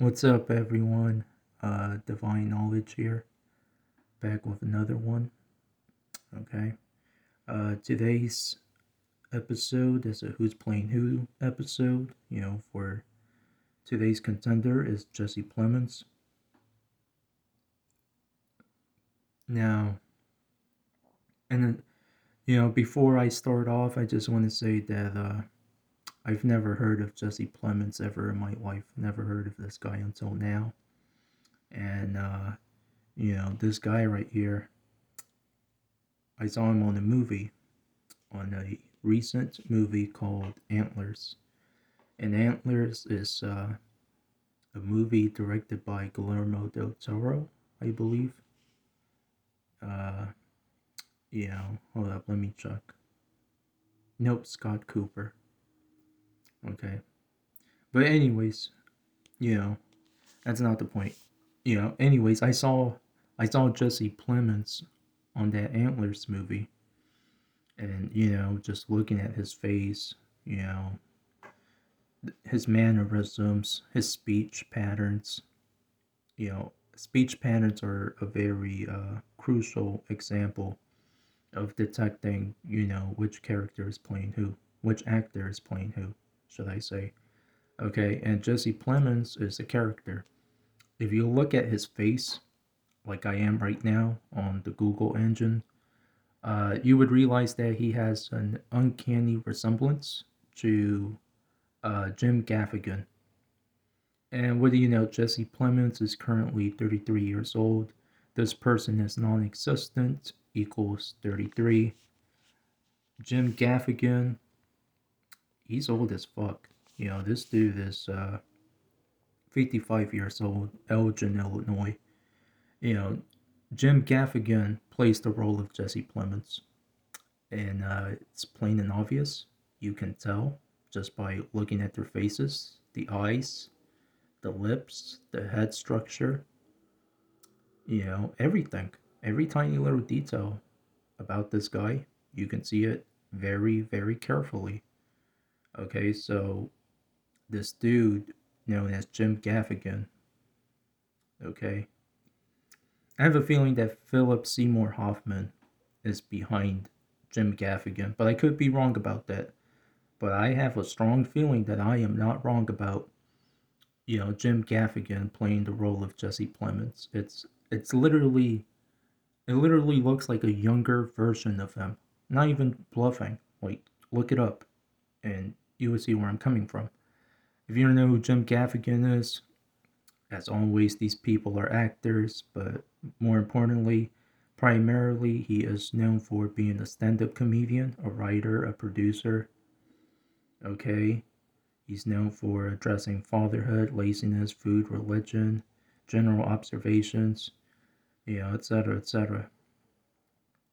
What's up, everyone? Uh, Divine Knowledge here, back with another one. Okay. Uh, today's episode is a Who's Playing Who episode. You know, for today's contender is Jesse Plemons. Now, and then, you know, before I start off, I just want to say that, uh, I've never heard of Jesse Plemons ever in my life. Never heard of this guy until now. And, uh, you know, this guy right here, I saw him on a movie, on a recent movie called Antlers. And Antlers is uh, a movie directed by Guillermo del Toro, I believe. Uh, yeah, hold up, let me check. Nope, Scott Cooper. Okay. But anyways, you know, that's not the point. You know, anyways, I saw I saw Jesse Plemons on that Antlers movie. And, you know, just looking at his face, you know, his mannerisms, his speech patterns, you know, speech patterns are a very uh, crucial example of detecting, you know, which character is playing who, which actor is playing who should I say. Okay, and Jesse Plemons is a character. If you look at his face, like I am right now on the Google engine, uh, you would realize that he has an uncanny resemblance to uh, Jim Gaffigan. And what do you know? Jesse Plemons is currently 33 years old. This person is non existent equals 33. Jim Gaffigan he's old as fuck. You know, this dude is uh, 55 years old, Elgin, Illinois. You know, Jim Gaffigan plays the role of Jesse Plemons. And uh, it's plain and obvious. You can tell just by looking at their faces, the eyes, the lips, the head structure. You know, everything. Every tiny little detail about this guy, you can see it very, very carefully. Okay, so this dude known as Jim Gaffigan. Okay. I have a feeling that Philip Seymour Hoffman is behind Jim Gaffigan, but I could be wrong about that. But I have a strong feeling that I am not wrong about you know Jim Gaffigan playing the role of Jesse Plemons. It's it's literally it literally looks like a younger version of him. Not even bluffing. Like look it up and you will see where I'm coming from. If you don't know who Jim Gaffigan is, as always, these people are actors, but more importantly, primarily, he is known for being a stand up comedian, a writer, a producer. Okay? He's known for addressing fatherhood, laziness, food, religion, general observations, you know, etc., etc.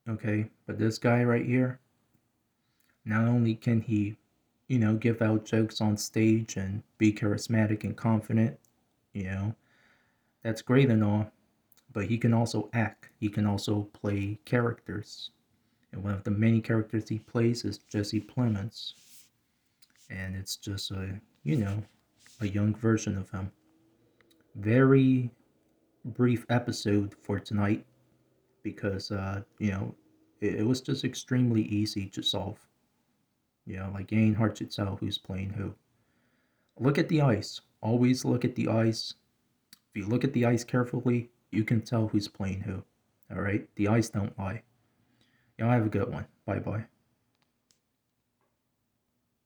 Okay? But this guy right here, not only can he you know, give out jokes on stage and be charismatic and confident, you know, that's great and all. But he can also act, he can also play characters. And one of the many characters he plays is Jesse Plemons. And it's just a, you know, a young version of him. Very brief episode for tonight because, uh, you know, it, it was just extremely easy to solve. You know, like it ain't hard to tell who's playing who. Look at the ice. Always look at the ice. If you look at the ice carefully, you can tell who's playing who. Alright? The ice don't lie. Y'all have a good one. Bye bye.